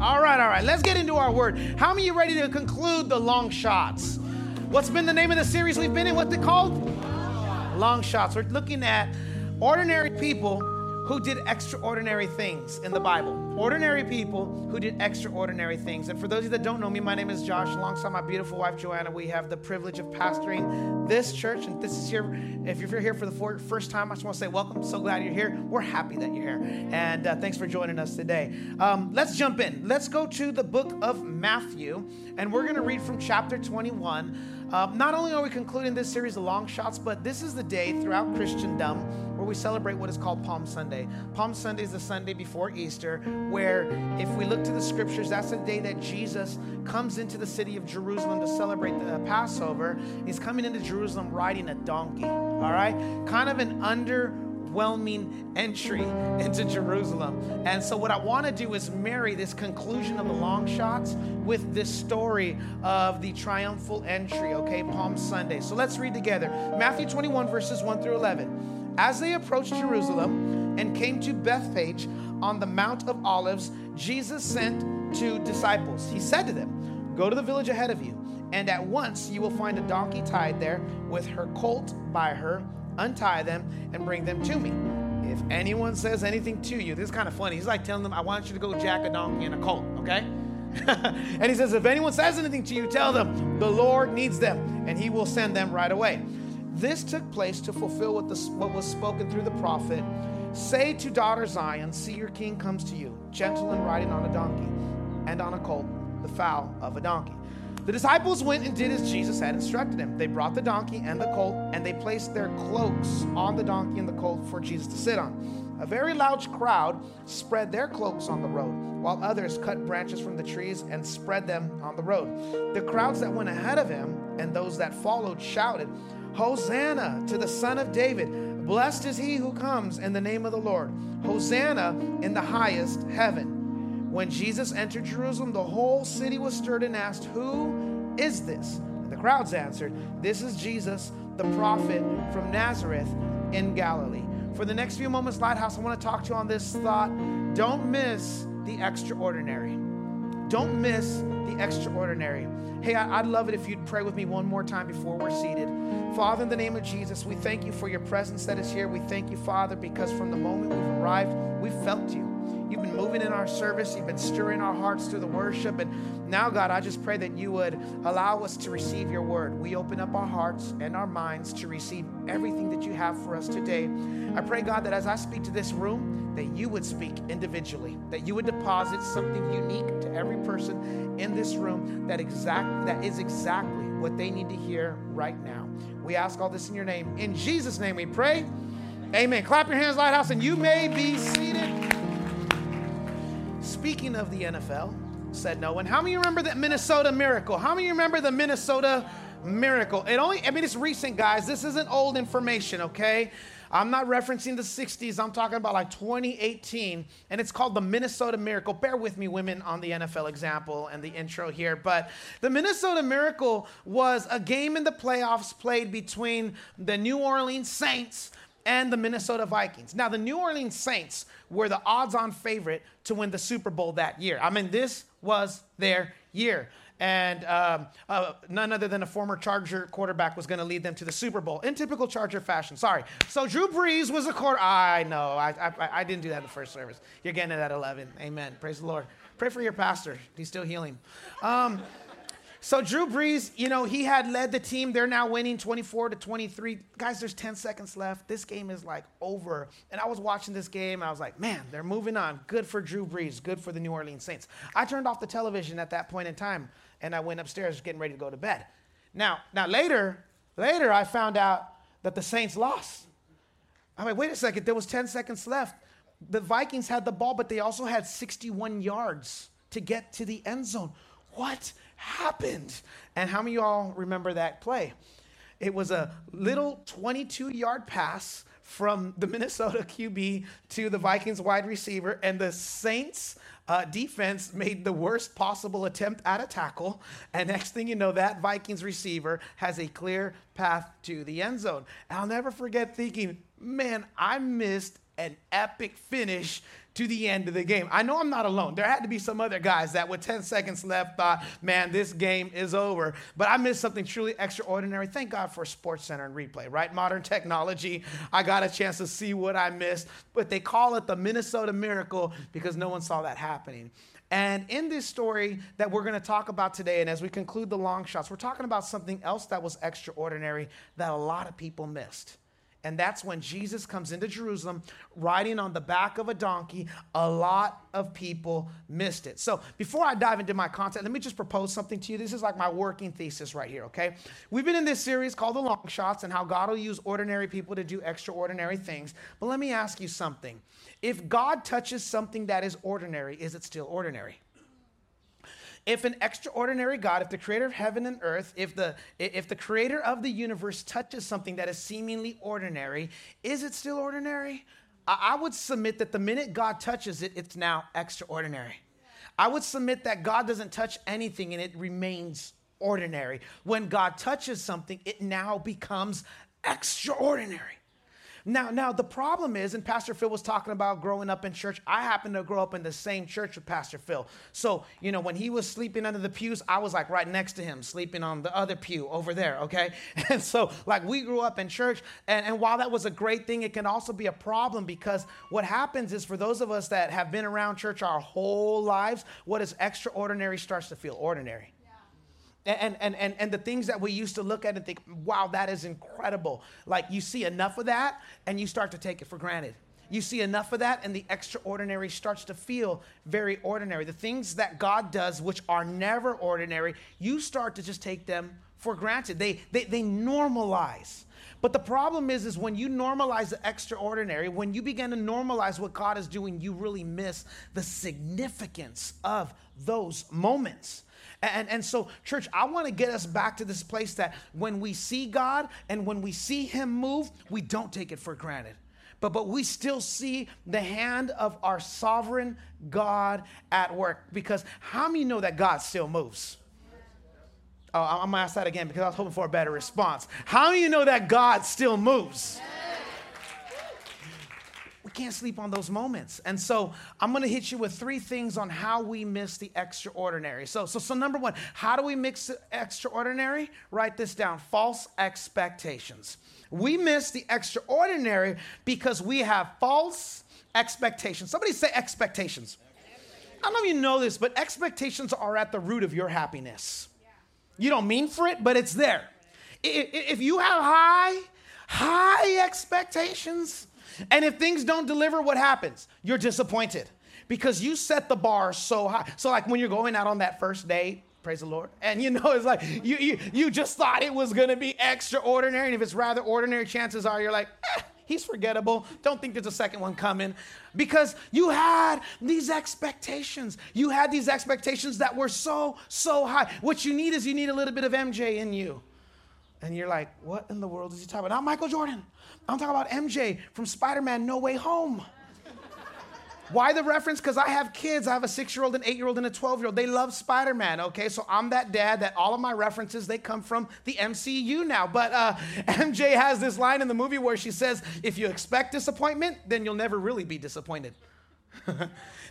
All right, all right. Let's get into our word. How many you ready to conclude the long shots? What's been the name of the series we've been in? What's it called? Long shots. We're looking at ordinary people who did extraordinary things in the Bible ordinary people who did extraordinary things. And for those of you that don't know me, my name is Josh. Alongside my beautiful wife, Joanna, we have the privilege of pastoring this church. And this is here, if you're here for the first time, I just want to say welcome. So glad you're here. We're happy that you're here. And uh, thanks for joining us today. Um, let's jump in. Let's go to the book of Matthew, and we're going to read from chapter 21. Uh, not only are we concluding this series of long shots, but this is the day throughout Christendom where we celebrate what is called Palm Sunday. Palm Sunday is the Sunday before Easter, where if we look to the scriptures, that's the day that Jesus comes into the city of Jerusalem to celebrate the uh, Passover. He's coming into Jerusalem riding a donkey, all right? Kind of an under overwhelming entry into Jerusalem. And so, what I want to do is marry this conclusion of the long shots with this story of the triumphal entry, okay, Palm Sunday. So, let's read together Matthew 21, verses 1 through 11. As they approached Jerusalem and came to Bethphage, on the Mount of Olives, Jesus sent two disciples. He said to them, Go to the village ahead of you, and at once you will find a donkey tied there with her colt by her. Untie them and bring them to me. If anyone says anything to you, this is kind of funny. He's like telling them, I want you to go jack a donkey and a colt, okay? and he says, If anyone says anything to you, tell them the Lord needs them, and he will send them right away. This took place to fulfill what, the, what was spoken through the prophet Say to daughter Zion, See your king comes to you, gentle and riding on a donkey, and on a colt, the foal of a donkey. The disciples went and did as Jesus had instructed them. They brought the donkey and the colt, and they placed their cloaks on the donkey and the colt for Jesus to sit on. A very large crowd spread their cloaks on the road, while others cut branches from the trees and spread them on the road. The crowds that went ahead of him and those that followed shouted, Hosanna to the Son of David! Blessed is he who comes in the name of the Lord. Hosanna in the highest heaven. When Jesus entered Jerusalem, the whole city was stirred and asked, Who is this? And the crowds answered, This is Jesus, the prophet from Nazareth in Galilee. For the next few moments, Lighthouse, I want to talk to you on this thought. Don't miss the extraordinary. Don't miss the extraordinary. Hey, I'd love it if you'd pray with me one more time before we're seated. Father, in the name of Jesus, we thank you for your presence that is here. We thank you, Father, because from the moment we've arrived, we've felt you. You've been moving in our service. You've been stirring our hearts through the worship. And now, God, I just pray that you would allow us to receive your word. We open up our hearts and our minds to receive everything that you have for us today. I pray, God, that as I speak to this room, that you would speak individually, that you would deposit something unique to every person in this room that exact that is exactly what they need to hear right now. We ask all this in your name. In Jesus' name we pray. Amen. Clap your hands, Lighthouse, and you may be seated. Speaking of the NFL, said no one. How many remember that Minnesota miracle? How many remember the Minnesota miracle? It only, I mean, it's recent, guys. This isn't old information, okay? I'm not referencing the 60s. I'm talking about like 2018, and it's called the Minnesota Miracle. Bear with me, women, on the NFL example and the intro here. But the Minnesota Miracle was a game in the playoffs played between the New Orleans Saints and the Minnesota Vikings. Now, the New Orleans Saints were the odds on favorite to win the Super Bowl that year. I mean, this was their year. And um, uh, none other than a former Charger quarterback was going to lead them to the Super Bowl in typical Charger fashion. Sorry. So Drew Brees was a quarter. I know. I, I, I didn't do that in the first service. You're getting it at 11. Amen. Praise the Lord. Pray for your pastor. He's still healing. Um, so Drew Brees, you know, he had led the team. They're now winning 24 to 23. Guys, there's 10 seconds left. This game is like over. And I was watching this game. I was like, man, they're moving on. Good for Drew Brees. Good for the New Orleans Saints. I turned off the television at that point in time, and I went upstairs getting ready to go to bed. Now, now later, later I found out that the Saints lost. I'm like, wait a second. There was 10 seconds left. The Vikings had the ball, but they also had 61 yards to get to the end zone what happened? And how many of y'all remember that play? It was a little 22 yard pass from the Minnesota QB to the Vikings wide receiver, and the Saints uh, defense made the worst possible attempt at a tackle. And next thing you know, that Vikings receiver has a clear path to the end zone. I'll never forget thinking, man, I missed an epic finish to the end of the game. I know I'm not alone. There had to be some other guys that, with 10 seconds left, thought, man, this game is over. But I missed something truly extraordinary. Thank God for Sports Center and replay, right? Modern technology. I got a chance to see what I missed. But they call it the Minnesota Miracle because no one saw that happening. And in this story that we're going to talk about today, and as we conclude the long shots, we're talking about something else that was extraordinary that a lot of people missed. And that's when Jesus comes into Jerusalem riding on the back of a donkey. A lot of people missed it. So before I dive into my content, let me just propose something to you. This is like my working thesis right here, okay? We've been in this series called The Long Shots and how God will use ordinary people to do extraordinary things. But let me ask you something. If God touches something that is ordinary, is it still ordinary? If an extraordinary God, if the creator of heaven and earth, if the, if the creator of the universe touches something that is seemingly ordinary, is it still ordinary? I, would submit that the minute God touches it, it's now extraordinary. I would submit that God doesn't touch anything and it remains ordinary. When God touches something, it now becomes extraordinary. Now, now the problem is, and Pastor Phil was talking about growing up in church. I happen to grow up in the same church with Pastor Phil. So, you know, when he was sleeping under the pews, I was like right next to him, sleeping on the other pew over there, okay? And so, like, we grew up in church. And, and while that was a great thing, it can also be a problem because what happens is for those of us that have been around church our whole lives, what is extraordinary starts to feel ordinary. And, and, and, and the things that we used to look at and think, wow, that is incredible. Like you see enough of that and you start to take it for granted. You see enough of that and the extraordinary starts to feel very ordinary. The things that God does, which are never ordinary, you start to just take them for granted. They, they, they normalize. But the problem is, is when you normalize the extraordinary, when you begin to normalize what God is doing, you really miss the significance of those moments. And, and so, church, I want to get us back to this place that when we see God and when we see Him move, we don't take it for granted. But, but we still see the hand of our sovereign God at work. Because how many know that God still moves? Oh, I'm gonna ask that again because I was hoping for a better response. How many know that God still moves? We can't sleep on those moments. And so I'm going to hit you with three things on how we miss the extraordinary. So, so, so number one, how do we mix extraordinary? Write this down false expectations. We miss the extraordinary because we have false expectations. Somebody say expectations. I don't know if you know this, but expectations are at the root of your happiness. You don't mean for it, but it's there. If you have high, high expectations, and if things don't deliver, what happens? You're disappointed because you set the bar so high. So, like when you're going out on that first date, praise the Lord, and you know, it's like you, you, you just thought it was gonna be extraordinary. And if it's rather ordinary, chances are you're like, eh, he's forgettable. Don't think there's a second one coming because you had these expectations. You had these expectations that were so, so high. What you need is you need a little bit of MJ in you. And you're like, what in the world is he talking about? Not Michael Jordan. I'm talking about MJ from Spider Man No Way Home. Why the reference? Because I have kids. I have a six year old, an eight year old, and a 12 year old. They love Spider Man, okay? So I'm that dad that all of my references, they come from the MCU now. But uh, MJ has this line in the movie where she says, if you expect disappointment, then you'll never really be disappointed.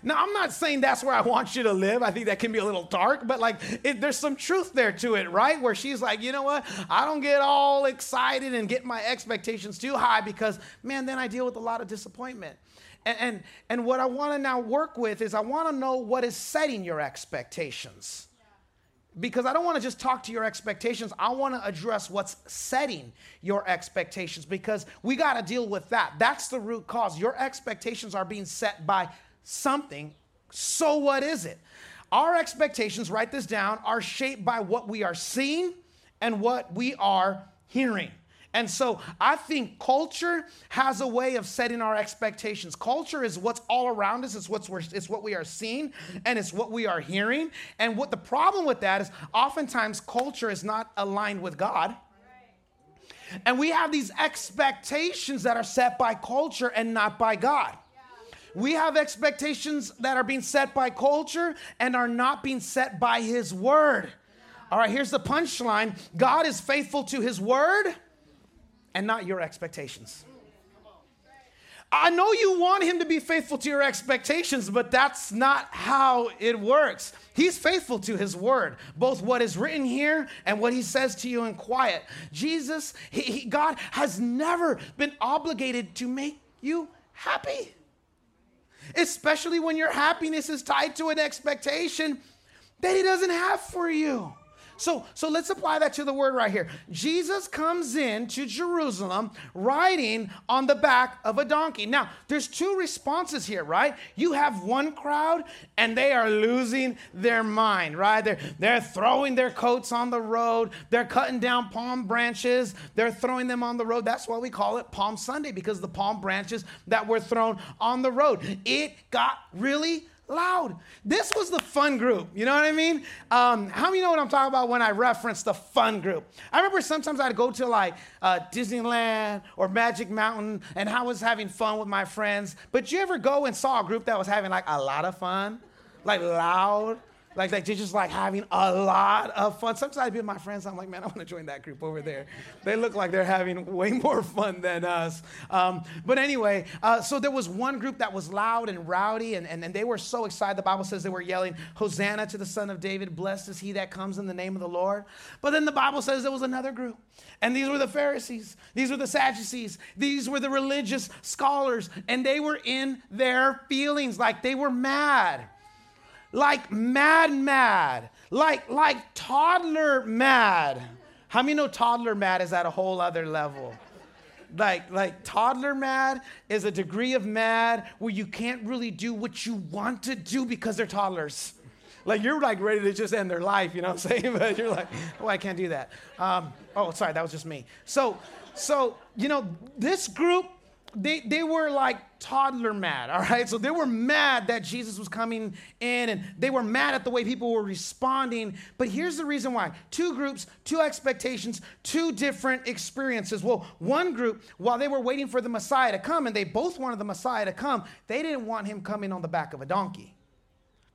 now, I'm not saying that's where I want you to live. I think that can be a little dark, but like it, there's some truth there to it, right? Where she's like, you know what? I don't get all excited and get my expectations too high because, man, then I deal with a lot of disappointment. And, and, and what I want to now work with is I want to know what is setting your expectations because I don't want to just talk to your expectations. I want to address what's setting your expectations because we got to deal with that. That's the root cause. Your expectations are being set by something. So, what is it? Our expectations, write this down, are shaped by what we are seeing and what we are hearing. And so I think culture has a way of setting our expectations. Culture is what's all around us, it's, what's it's what we are seeing, and it's what we are hearing. And what the problem with that is oftentimes culture is not aligned with God. And we have these expectations that are set by culture and not by God. We have expectations that are being set by culture and are not being set by His Word. All right, here's the punchline God is faithful to His Word and not your expectations. I know you want him to be faithful to your expectations, but that's not how it works. He's faithful to his word, both what is written here and what he says to you in quiet. Jesus, he, he, God has never been obligated to make you happy, especially when your happiness is tied to an expectation that he doesn't have for you. So, so let's apply that to the word right here. Jesus comes in to Jerusalem riding on the back of a donkey. Now, there's two responses here, right? You have one crowd and they are losing their mind, right? They're, they're throwing their coats on the road, they're cutting down palm branches, they're throwing them on the road. That's why we call it Palm Sunday because the palm branches that were thrown on the road. It got really loud. This was the fun group. You know what I mean? Um, how many know what I'm talking about when I reference the fun group? I remember sometimes I'd go to like uh, Disneyland or Magic Mountain and I was having fun with my friends. But you ever go and saw a group that was having like a lot of fun? Like loud? Like, like they're just like having a lot of fun. Sometimes I'd be with my friends. I'm like, man, I want to join that group over there. They look like they're having way more fun than us. Um, but anyway, uh, so there was one group that was loud and rowdy, and, and, and they were so excited. The Bible says they were yelling, Hosanna to the Son of David. Blessed is he that comes in the name of the Lord. But then the Bible says there was another group. And these were the Pharisees. These were the Sadducees. These were the religious scholars. And they were in their feelings like they were mad like mad, mad, like like toddler mad. How many know toddler mad is at a whole other level? Like like toddler mad is a degree of mad where you can't really do what you want to do because they're toddlers. Like you're like ready to just end their life, you know what I'm saying? But you're like, oh, I can't do that. Um, oh, sorry, that was just me. So, so you know, this group they, they were like toddler mad, all right? So they were mad that Jesus was coming in and they were mad at the way people were responding. But here's the reason why two groups, two expectations, two different experiences. Well, one group, while they were waiting for the Messiah to come and they both wanted the Messiah to come, they didn't want him coming on the back of a donkey.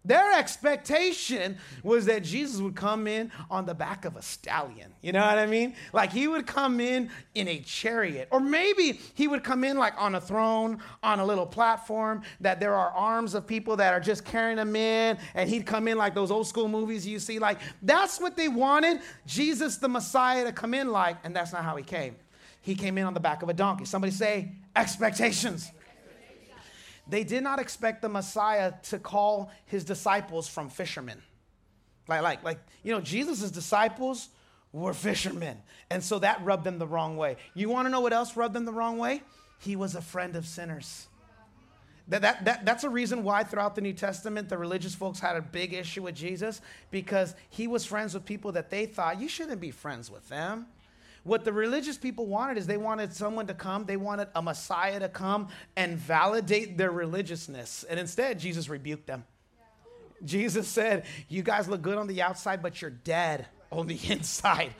Their expectation was that Jesus would come in on the back of a stallion. You know what I mean? Like he would come in in a chariot. Or maybe he would come in like on a throne, on a little platform, that there are arms of people that are just carrying him in, and he'd come in like those old school movies you see. Like that's what they wanted Jesus, the Messiah, to come in like, and that's not how he came. He came in on the back of a donkey. Somebody say, expectations. They did not expect the Messiah to call his disciples from fishermen. Like, like, like, you know, Jesus' disciples were fishermen. And so that rubbed them the wrong way. You want to know what else rubbed them the wrong way? He was a friend of sinners. That, that, that, that's a reason why throughout the New Testament, the religious folks had a big issue with Jesus because he was friends with people that they thought you shouldn't be friends with them. What the religious people wanted is they wanted someone to come, they wanted a Messiah to come and validate their religiousness. And instead, Jesus rebuked them. Jesus said, You guys look good on the outside, but you're dead on the inside.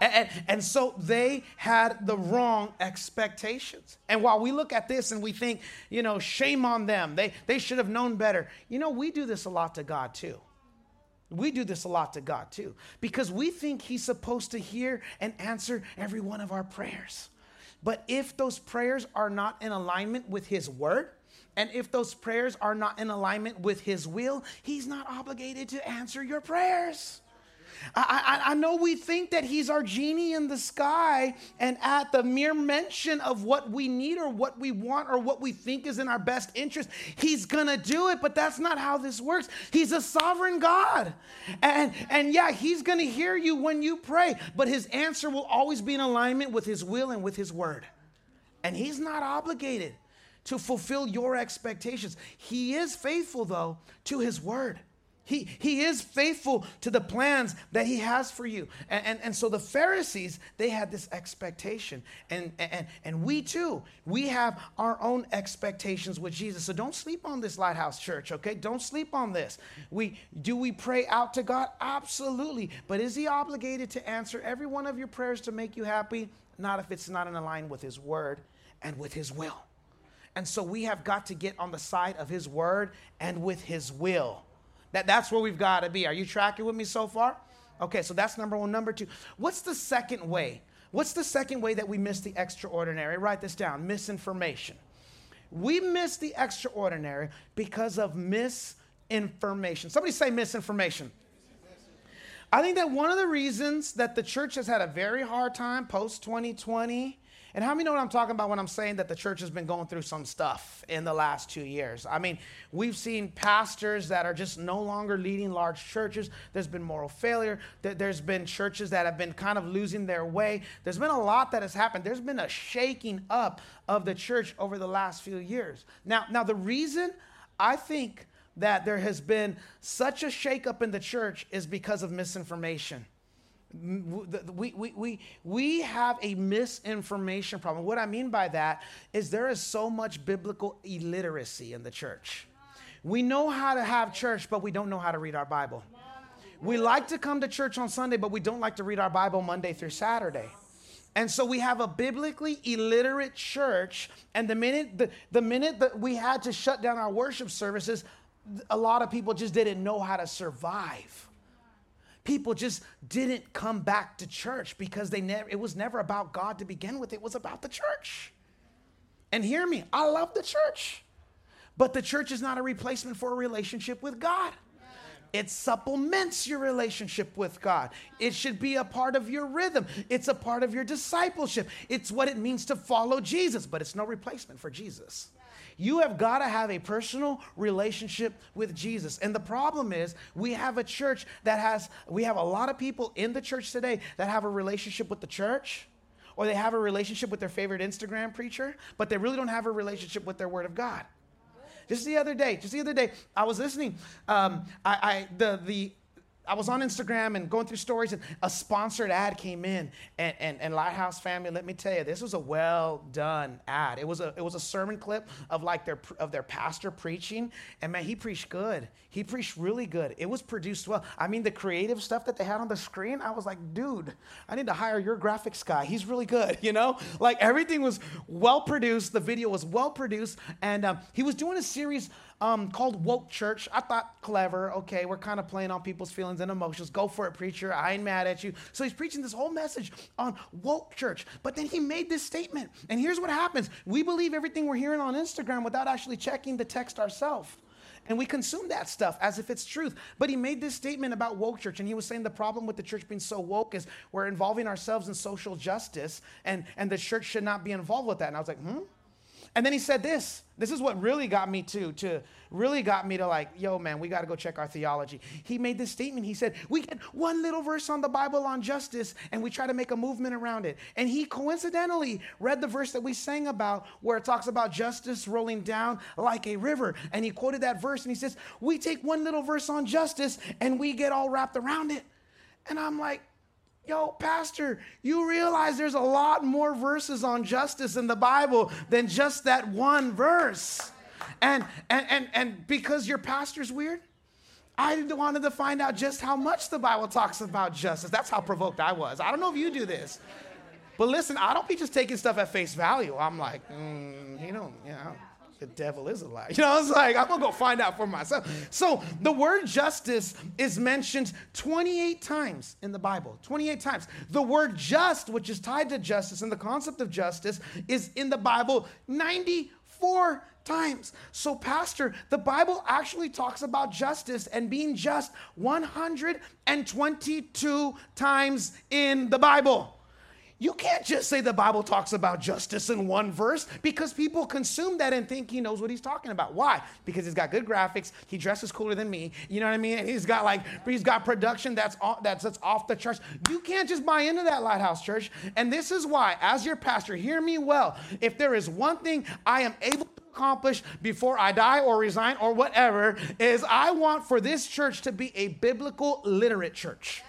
And, and, and, so they had the wrong expectations. And while we look at this and we think, you know, shame on them, they, they should have known better, you know, we do this a lot to God too. We do this a lot to God too, because we think He's supposed to hear and answer every one of our prayers. But if those prayers are not in alignment with His word, and if those prayers are not in alignment with His will, He's not obligated to answer your prayers. I, I, I, know we think that he's our genie in the sky, and at the mere mention of what we need or what we want or what we think is in our best interest, he's gonna do it. But that's not how this works. He's a sovereign God. And, and yeah, he's gonna hear you when you pray, but his answer will always be in alignment with his will and with his word. And he's not obligated to fulfill your expectations. He is faithful, though, to his word. He, he is faithful to the plans that he has for you. And, and, and so the Pharisees, they had this expectation. And, and, and we too, we have our own expectations with Jesus. So don't sleep on this Lighthouse Church, okay? Don't sleep on this. We, do we pray out to God? Absolutely. But is he obligated to answer every one of your prayers to make you happy? Not if it's not in line with his word and with his will. And so we have got to get on the side of his word and with his will. That, that's where we've got to be. Are you tracking with me so far? Okay, so that's number one. Number two, what's the second way? What's the second way that we miss the extraordinary? Write this down misinformation. We miss the extraordinary because of misinformation. Somebody say misinformation. I think that one of the reasons that the church has had a very hard time post 2020 and how many know what I'm talking about when I'm saying that the church has been going through some stuff in the last two years? I mean, we've seen pastors that are just no longer leading large churches. There's been moral failure. There's been churches that have been kind of losing their way. There's been a lot that has happened. There's been a shaking up of the church over the last few years. Now, now the reason I think that there has been such a shakeup in the church is because of misinformation we, we, we, we have a misinformation problem. What I mean by that is there is so much biblical illiteracy in the church. We know how to have church, but we don't know how to read our Bible. We like to come to church on Sunday, but we don't like to read our Bible Monday through Saturday. And so we have a biblically illiterate church, and the minute the, the minute that we had to shut down our worship services, a lot of people just didn't know how to survive people just didn't come back to church because they never it was never about God to begin with it was about the church and hear me I love the church but the church is not a replacement for a relationship with God it supplements your relationship with God. It should be a part of your rhythm. It's a part of your discipleship. It's what it means to follow Jesus, but it's no replacement for Jesus. You have got to have a personal relationship with Jesus. And the problem is, we have a church that has, we have a lot of people in the church today that have a relationship with the church, or they have a relationship with their favorite Instagram preacher, but they really don't have a relationship with their Word of God. Just the other day, just the other day, I was listening. Um, I, I the the I was on Instagram and going through stories, and a sponsored ad came in. And, and, and, Lighthouse family, let me tell you, this was a well done ad. It was a it was a sermon clip of like their of their pastor preaching, and man, he preached good. He preached really good. It was produced well. I mean, the creative stuff that they had on the screen, I was like, dude, I need to hire your graphics guy. He's really good. You know, like everything was well produced. The video was well produced, and um, he was doing a series um, called Woke Church. I thought clever. Okay, we're kind of playing on people's feelings and emotions. Go for it, preacher. I ain't mad at you. So he's preaching this whole message on woke church. But then he made this statement. And here's what happens we believe everything we're hearing on Instagram without actually checking the text ourselves. And we consume that stuff as if it's truth. But he made this statement about woke church, and he was saying the problem with the church being so woke is we're involving ourselves in social justice, and, and the church should not be involved with that. And I was like, hmm? And then he said this. This is what really got me to, to really got me to like, yo, man, we got to go check our theology. He made this statement. He said, we get one little verse on the Bible on justice and we try to make a movement around it. And he coincidentally read the verse that we sang about where it talks about justice rolling down like a river. And he quoted that verse and he says, we take one little verse on justice and we get all wrapped around it. And I'm like, Yo, Pastor, you realize there's a lot more verses on justice in the Bible than just that one verse. And and and, and because your pastor's weird, I wanted to find out just how much the Bible talks about justice. That's how provoked I was. I don't know if you do this. But listen, I don't be just taking stuff at face value. I'm like, mm, you know, know the devil is a lie. You know, I was like, I'm gonna go find out for myself. So the word justice is mentioned 28 times in the Bible. 28 times. The word just, which is tied to justice, and the concept of justice is in the Bible 94 times. So, Pastor, the Bible actually talks about justice and being just 122 times in the Bible. You can't just say the Bible talks about justice in one verse because people consume that and think he knows what he's talking about. Why? Because he's got good graphics, he dresses cooler than me, you know what I mean? And he's got like he's got production that's off, that's that's off the charts. You can't just buy into that lighthouse church. And this is why as your pastor, hear me well. If there is one thing I am able to accomplish before I die or resign or whatever is I want for this church to be a biblical literate church.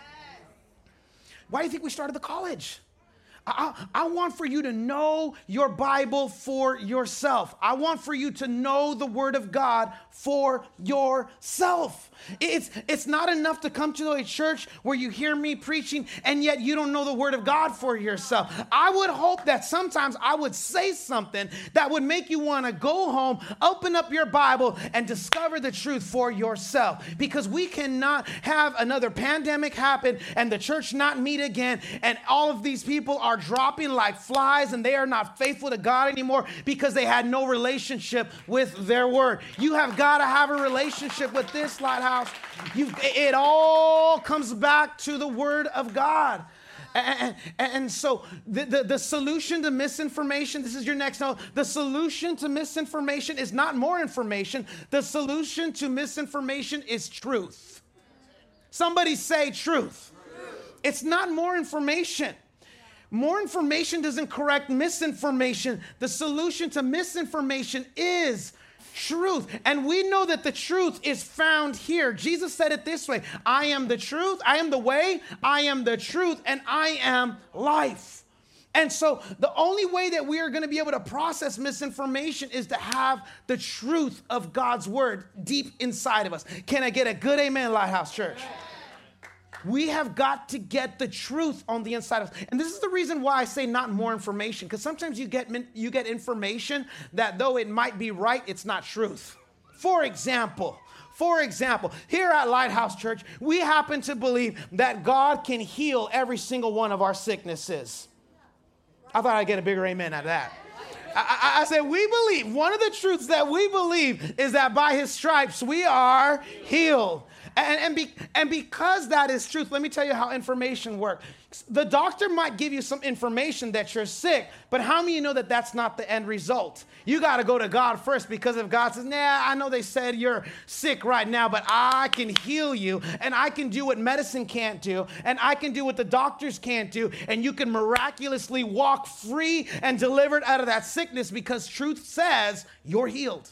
Why do you think we started the college? I, I, want for you to know your Bible for yourself. I want for you to know the Word of God for yourself. It's, it's not enough to come to a church where you hear me preaching and yet you don't know the Word of God for yourself. I would hope that sometimes I would say something that would make you want to go home, open up your Bible, and discover the truth for yourself. Because we cannot have another pandemic happen and the church not meet again, and all of these people are dropping like flies and they are not faithful to God anymore because they had no relationship with their Word. You have got to have a relationship with this lighthouse house. You, it all comes back to the Word of God. And, and, and, so the, the, the, solution to misinformation, this is your next note. The solution to misinformation is not more information. The solution to misinformation is truth. Somebody say truth. truth. It's not more information. More information doesn't correct misinformation. The solution to misinformation is truth. And we know that the truth is found here. Jesus said it this way I am the truth, I am the way, I am the truth, and I am life. And so, the only way that we are going to be able to process misinformation is to have the truth of God's word deep inside of us. Can I get a good amen, Lighthouse Church? We have got to get the truth on the inside of us. And this is the reason why I say not more information, because sometimes you get, you get information that though it might be right, it's not truth. For example, for example, here at Lighthouse Church, we happen to believe that God can heal every single one of our sicknesses. I thought I'd get a bigger amen of that. I, I, I, said, we believe, one of the truths that we believe is that by his stripes we are healed. And, and, be, and because that is truth, let me tell you how information works. The doctor might give you some information that you're sick, but how many you know that that's not the end result? You got to go to God first because if God says, nah, I know they said you're sick right now, but I can heal you and I can do what medicine can't do and I can do what the doctors can't do and you can miraculously walk free and delivered out of that sickness because truth says you're healed.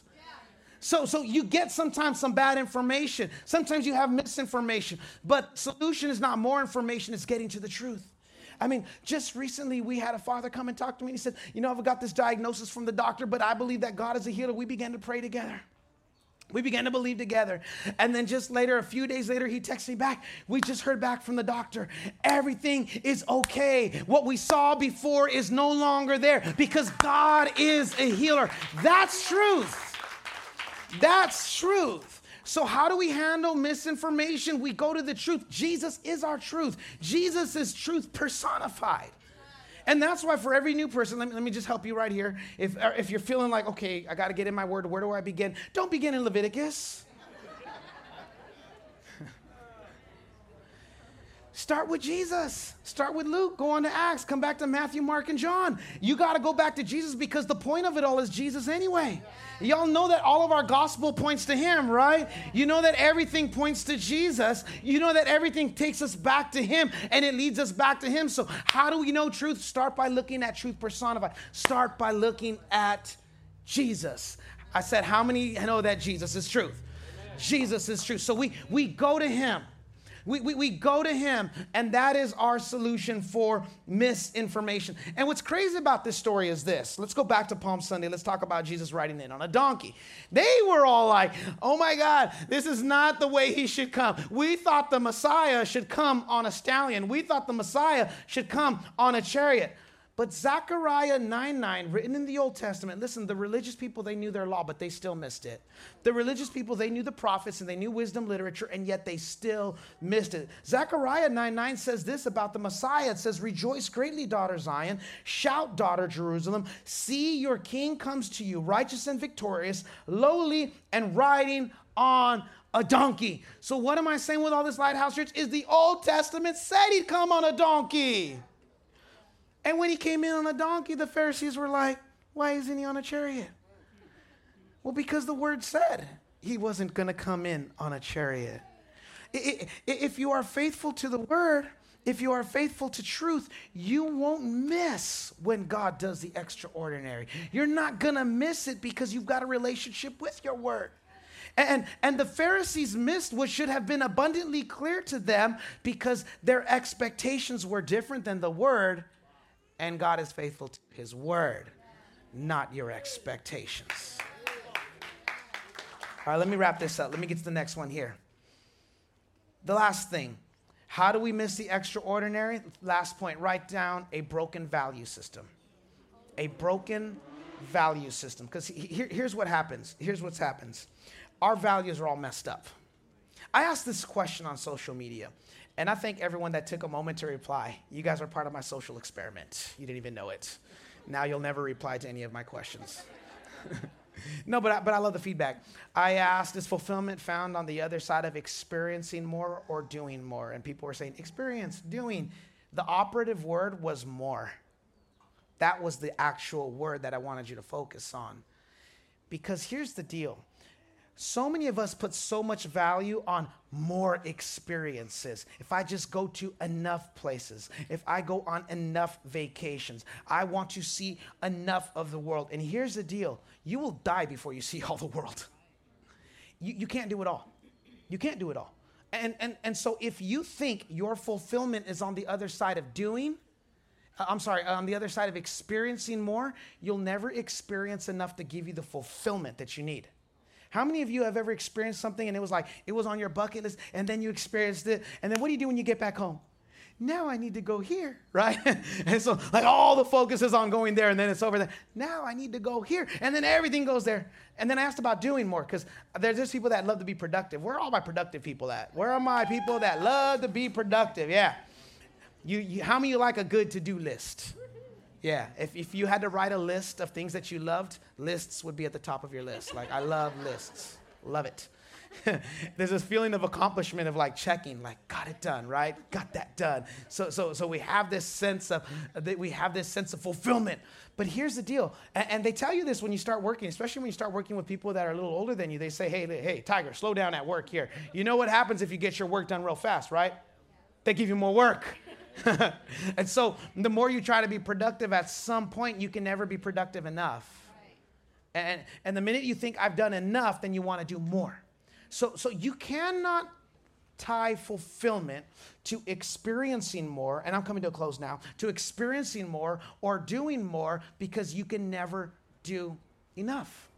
So, so you get sometimes some bad information. Sometimes you have misinformation. But solution is not more information, it's getting to the truth. I mean, just recently we had a father come and talk to me and he said, You know, I've got this diagnosis from the doctor, but I believe that God is a healer. We began to pray together. We began to believe together. And then just later, a few days later, he texted me back. We just heard back from the doctor. Everything is okay. What we saw before is no longer there because God is a healer. That's truth. That's truth. So, how do we handle misinformation? We go to the truth. Jesus is our truth, Jesus is truth personified. And that's why, for every new person, let me, let me just help you right here. If, if you're feeling like, okay, I got to get in my word, where do I begin? Don't begin in Leviticus. Start with Jesus. Start with Luke. Go on to Acts. Come back to Matthew, Mark, and John. You got to go back to Jesus because the point of it all is Jesus anyway. Y'all know that all of our gospel points to Him, right? You know that everything points to Jesus. You know that everything takes us back to Him and it leads us back to Him. So, how do we know truth? Start by looking at truth personified. Start by looking at Jesus. I said, How many know that Jesus is truth? Jesus is truth. So, we, we go to Him. We, we, we go to him, and that is our solution for misinformation. And what's crazy about this story is this. Let's go back to Palm Sunday. Let's talk about Jesus riding in on a donkey. They were all like, oh my God, this is not the way he should come. We thought the Messiah should come on a stallion, we thought the Messiah should come on a chariot. But Zechariah 9 9, written in the Old Testament, listen, the religious people, they knew their law, but they still missed it. The religious people, they knew the prophets and they knew wisdom literature, and yet they still missed it. Zechariah 9 9 says this about the Messiah. It says, Rejoice greatly, daughter Zion. Shout, daughter Jerusalem. See, your king comes to you, righteous and victorious, lowly and riding on a donkey. So, what am I saying with all this lighthouse church? Is the Old Testament said he'd come on a donkey. And when he came in on a donkey, the Pharisees were like, Why isn't he on a chariot? Well, because the word said he wasn't going to come in on a chariot. If you are faithful to the word, if you are faithful to truth, you won't miss when God does the extraordinary. You're not going to miss it because you've got a relationship with your word. And, and the Pharisees missed what should have been abundantly clear to them because their expectations were different than the word, and God is faithful to his word, not your expectations. All right, let me wrap this up. Let me get to the next one here. The last thing how do we miss the extraordinary? Last point write down a broken value system. A broken value system. Because here, here's what happens. Here's what happens. Our values are all messed up. I asked this question on social media, and I thank everyone that took a moment to reply. You guys are part of my social experiment. You didn't even know it. Now you'll never reply to any of my questions. no, but I, but I love the feedback. I asked, is fulfillment found on the other side of experiencing more or doing more? And people were saying, experience, doing. The operative word was more. That was the actual word that I wanted you to focus on. Because here's the deal so many of us put so much value on more experiences. If I just go to enough places, if I go on enough vacations, I want to see enough of the world. And here's the deal you will die before you see all the world. You, you can't do it all. You can't do it all. And, and, and so if you think your fulfillment is on the other side of doing, uh, I'm sorry, on the other side of experiencing more, you'll never experience enough to give you the fulfillment that you need. How many of you have ever experienced something and it was like, it was on your bucket list and then you experienced it? And then what do you do when you get back home? Now I need to go here, right? and so, like, all the focus is on going there and then it's over there. Now I need to go here. And then everything goes there. And then I asked about doing more because there's just people that love to be productive. Where are all my productive people at? Where are my people that love to be productive? Yeah. You, you, how many you like a good to do list? Yeah, if, if you had to write a list of things that you loved, lists would be at the top of your list. Like, I love lists. Love it. There's this feeling of accomplishment of like checking, like, got it done, right? Got that done. So, so, so we have this sense of, uh, that we have this sense of fulfillment. But here's the deal. And, and, they tell you this when you start working, especially when you start working with people that are a little older than you. They say, hey, hey, Tiger, slow down at work here. You know what happens if you get your work done real fast, right? They give you more work. and so the more you try to be productive, at some point you can never be productive enough. And, and the minute you think I've done enough, then you want to do more. So, so you cannot tie fulfillment to experiencing more, and I'm coming to a close now, to experiencing more or doing more because you can never do enough.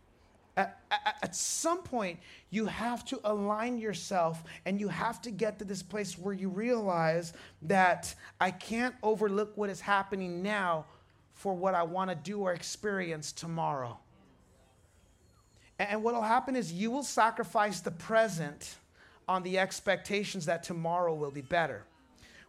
At, at, some point, you have to align yourself and you have to get to this place where you realize that I can't overlook what is happening now for what I want to do or experience tomorrow. And what will happen is you will sacrifice the present on the expectations that tomorrow will be better.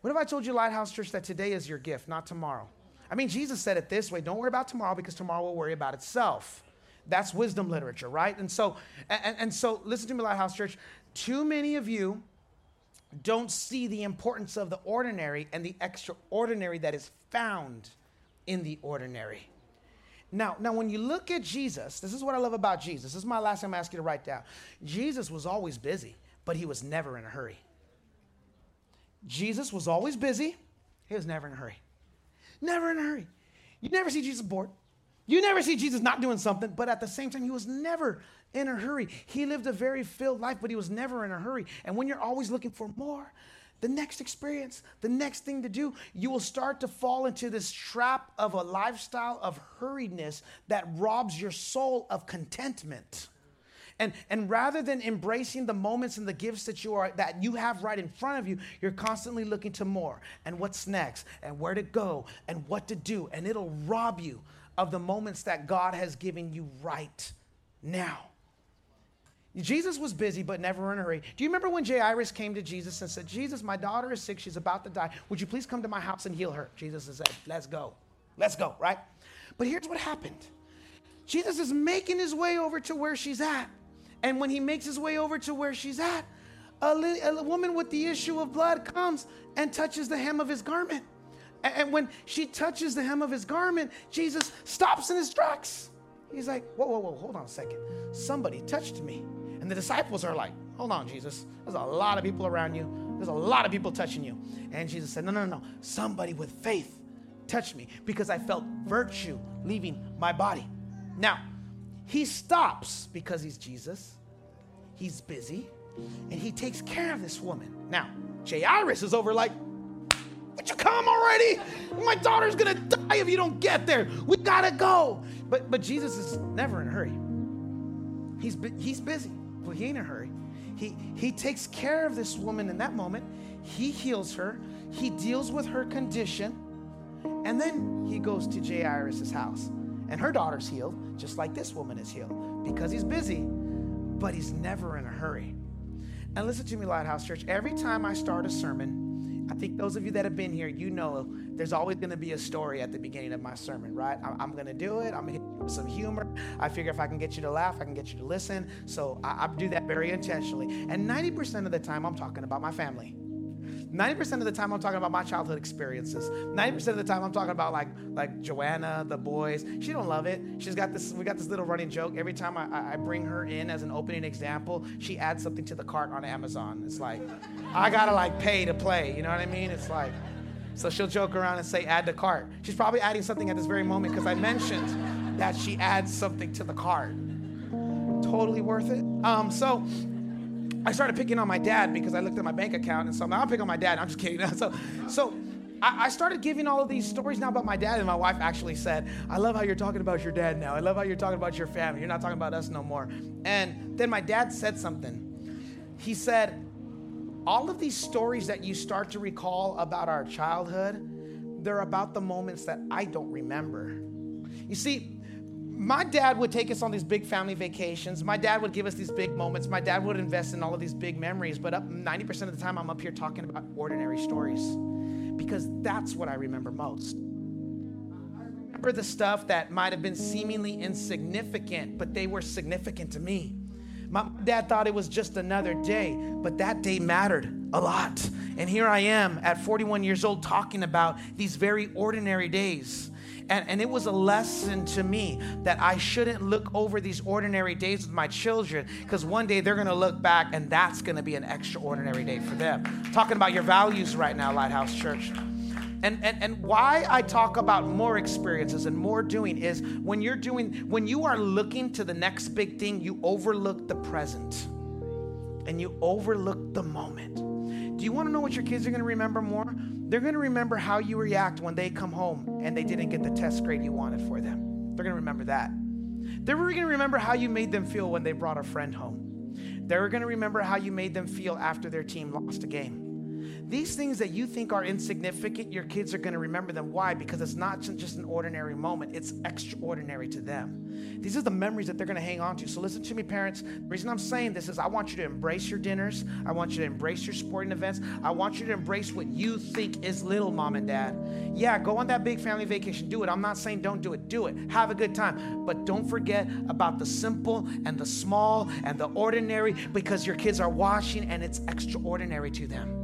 What if I told you, Lighthouse Church, that today is your gift, not tomorrow? I mean, Jesus said it this way don't worry about tomorrow because tomorrow will worry about itself. That's wisdom literature, right? And so, and, and so listen to me, Lighthouse Church. Too many of you don't see the importance of the ordinary and the extraordinary that is found in the ordinary. Now, now, when you look at Jesus, this is what I love about Jesus. This is my last time I ask you to write down. Jesus was always busy, but he was never in a hurry. Jesus was always busy, he was never in a hurry. Never in a hurry. You never see Jesus bored. You never see Jesus not doing something, but at the same time, he was never in a hurry. He lived a very filled life, but he was never in a hurry. And when you're always looking for more, the next experience, the next thing to do, you will start to fall into this trap of a lifestyle of hurriedness that robs your soul of contentment. And, and rather than embracing the moments and the gifts that you are that you have right in front of you, you're constantly looking to more and what's next and where to go and what to do. And it'll rob you of the moments that God has given you right now. Jesus was busy, but never in a hurry. Do you remember when Jairus came to Jesus and said, Jesus, my daughter is sick. She's about to die. Would you please come to my house and heal her? Jesus said, Let's go. Let's go, right? But here's what happened Jesus is making his way over to where she's at. And when he makes his way over to where she's at, a, li- a woman with the issue of blood comes and touches the hem of his garment. And when she touches the hem of his garment, Jesus stops in his tracks. He's like, whoa, whoa, whoa, hold on a second. Somebody touched me. And the disciples are like, hold on, Jesus. There's a lot of people around you. There's a lot of people touching you. And Jesus said, No, no, no. Somebody with faith touched me because I felt virtue leaving my body. Now, he stops because he's Jesus. He's busy and he takes care of this woman. Now, Jairus is over like, would you come already? My daughter's gonna die if you don't get there. We gotta go. But but Jesus is never in a hurry. He's he's busy, but he ain't in a hurry. He he takes care of this woman in that moment. He heals her. He deals with her condition, and then he goes to Jairus' house, and her daughter's healed, just like this woman is healed, because he's busy, but he's never in a hurry. And listen to me, Lighthouse Church. Every time I start a sermon, I think those of you that have been here, you know there's always going to be a story at the beginning of my sermon, right? I'm going to do it. I'm going to hit some humor. I figure if I can get you to laugh, I can get you to listen. So I, I do that very intentionally. And 90% of the time, I'm talking about my family. 90% of the time I'm talking about my childhood experiences. 90% of the time I'm talking about like like Joanna, the boys. She don't love it. She's got this, we got this little running joke. Every time I, I bring her in as an opening example, she adds something to the cart on Amazon. It's like, I gotta like pay to play, you know what I mean? It's like, so she'll joke around and say, add to cart. She's probably adding something at this very moment because I mentioned that she adds something to the cart. Totally worth it. Um, so I started picking on my dad because I looked at my bank account and so I'm not picking on my dad. I'm just kidding. So, so I, I started giving all of these stories now about my dad, and my wife actually said, "I love how you're talking about your dad now. I love how you're talking about your family. You're not talking about us no more." And then my dad said something. He said, "All of these stories that you start to recall about our childhood, they're about the moments that I don't remember." You see, my dad would take us on these big family vacations. My dad would give us these big moments. My dad would invest in all of these big memories. But up 90% of the time, I'm up here talking about ordinary stories because that's what I remember most. I remember the stuff that might have been seemingly insignificant, but they were significant to me. My dad thought it was just another day, but that day mattered a lot. And here I am at 41 years old talking about these very ordinary days. And, and it was a lesson to me that I shouldn't look over these ordinary days with my children because one day they're going to look back and that's going to be an extraordinary day for them. Talking about your values right now, Lighthouse Church. And, and, and why I talk about more experiences and more doing is when you're doing, when you are looking to the next big thing, you overlook the present and you overlook the moment. Do you want to know what your kids are going to remember more? They're going to remember how you react when they come home and they didn't get the test grade you wanted for them. They're going to remember that. They're going to remember how you made them feel when they brought a friend home. They're going to remember how you made them feel after their team lost a game. These things that you think are insignificant, your kids are going to remember them. Why? Because it's not just an ordinary moment, it's extraordinary to them. These are the memories that they're going to hang on to. So listen to me, parents. The reason I'm saying this is I want you to embrace your dinners, I want you to embrace your sporting events, I want you to embrace what you think is little, mom and dad. Yeah, go on that big family vacation, do it. I'm not saying don't do it, do it. Have a good time. But don't forget about the simple and the small and the ordinary because your kids are watching and it's extraordinary to them.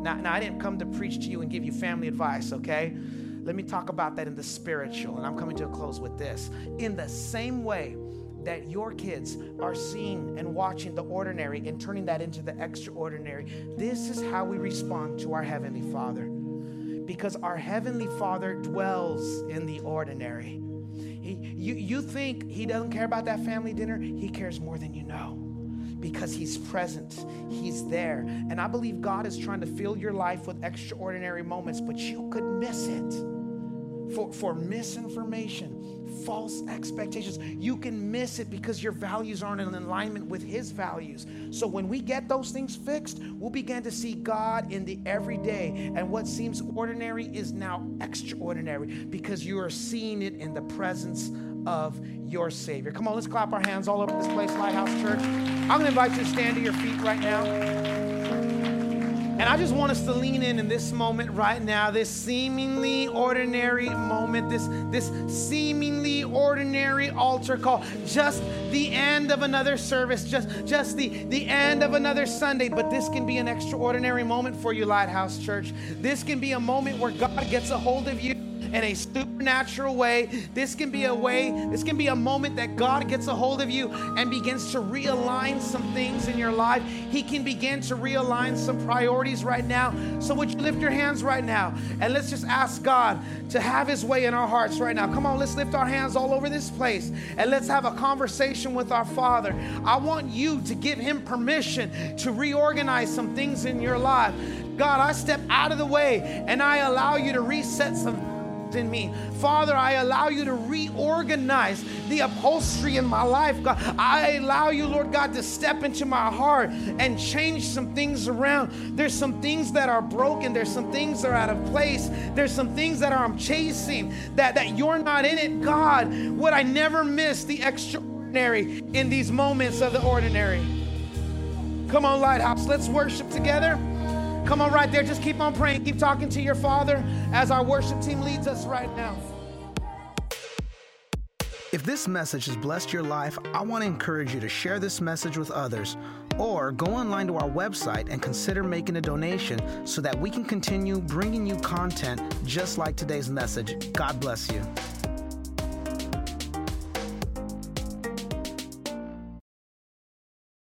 Now, now, I didn't come to preach to you and give you family advice, okay? Let me talk about that in the spiritual, and I'm coming to a close with this. In the same way that your kids are seeing and watching the ordinary and turning that into the extraordinary, this is how we respond to our Heavenly Father. Because our Heavenly Father dwells in the ordinary. He, you, you think He doesn't care about that family dinner? He cares more than you know because He's present, He's there. And I believe God is trying to fill your life with extraordinary moments, but you could miss it for, for misinformation, false expectations. You can miss it because your values aren't in alignment with His values. So when we get those things fixed, we'll begin to see God in the everyday. And what seems ordinary is now extraordinary because you are seeing it in the presence of your Savior. Come on, let's clap our hands all over this place, Lighthouse Church. I'm going to invite you to stand to your feet right now. And I just want us to lean in in this moment right now, this seemingly ordinary moment, this, this seemingly ordinary altar call, just the end of another service, just, just the, the end of another Sunday. But this can be an extraordinary moment for you, Lighthouse Church. This can be a moment where God gets a hold of you in a supernatural way. This can be a way, this can be a moment that God gets a hold of you and begins to realign some things in your life. He can begin to realign some priorities right now. So, would you lift your hands right now and let's just ask God to have His way in our hearts right now? Come on, let's lift our hands all over this place and let's have a conversation with our Father. I want you to give Him permission to reorganize some things in your life. God, I step out of the way and I allow you to reset some in me. Father, I allow you to reorganize the upholstery in my life. God, I allow you, Lord God, to step into my heart and change some things around. There's some things that are broken. There's some things that are out of place. There's some things that I'm chasing that, that you're not in it. God, would I never miss the extraordinary in these moments of the ordinary? Come on, Lighthouse, let's worship together. Come on, right there. Just keep on praying. Keep talking to your Father as our worship team leads us right now. If this message has blessed your life, I want to encourage you to share this message with others or go online to our website and consider making a donation so that we can continue bringing you content just like today's message. God bless you.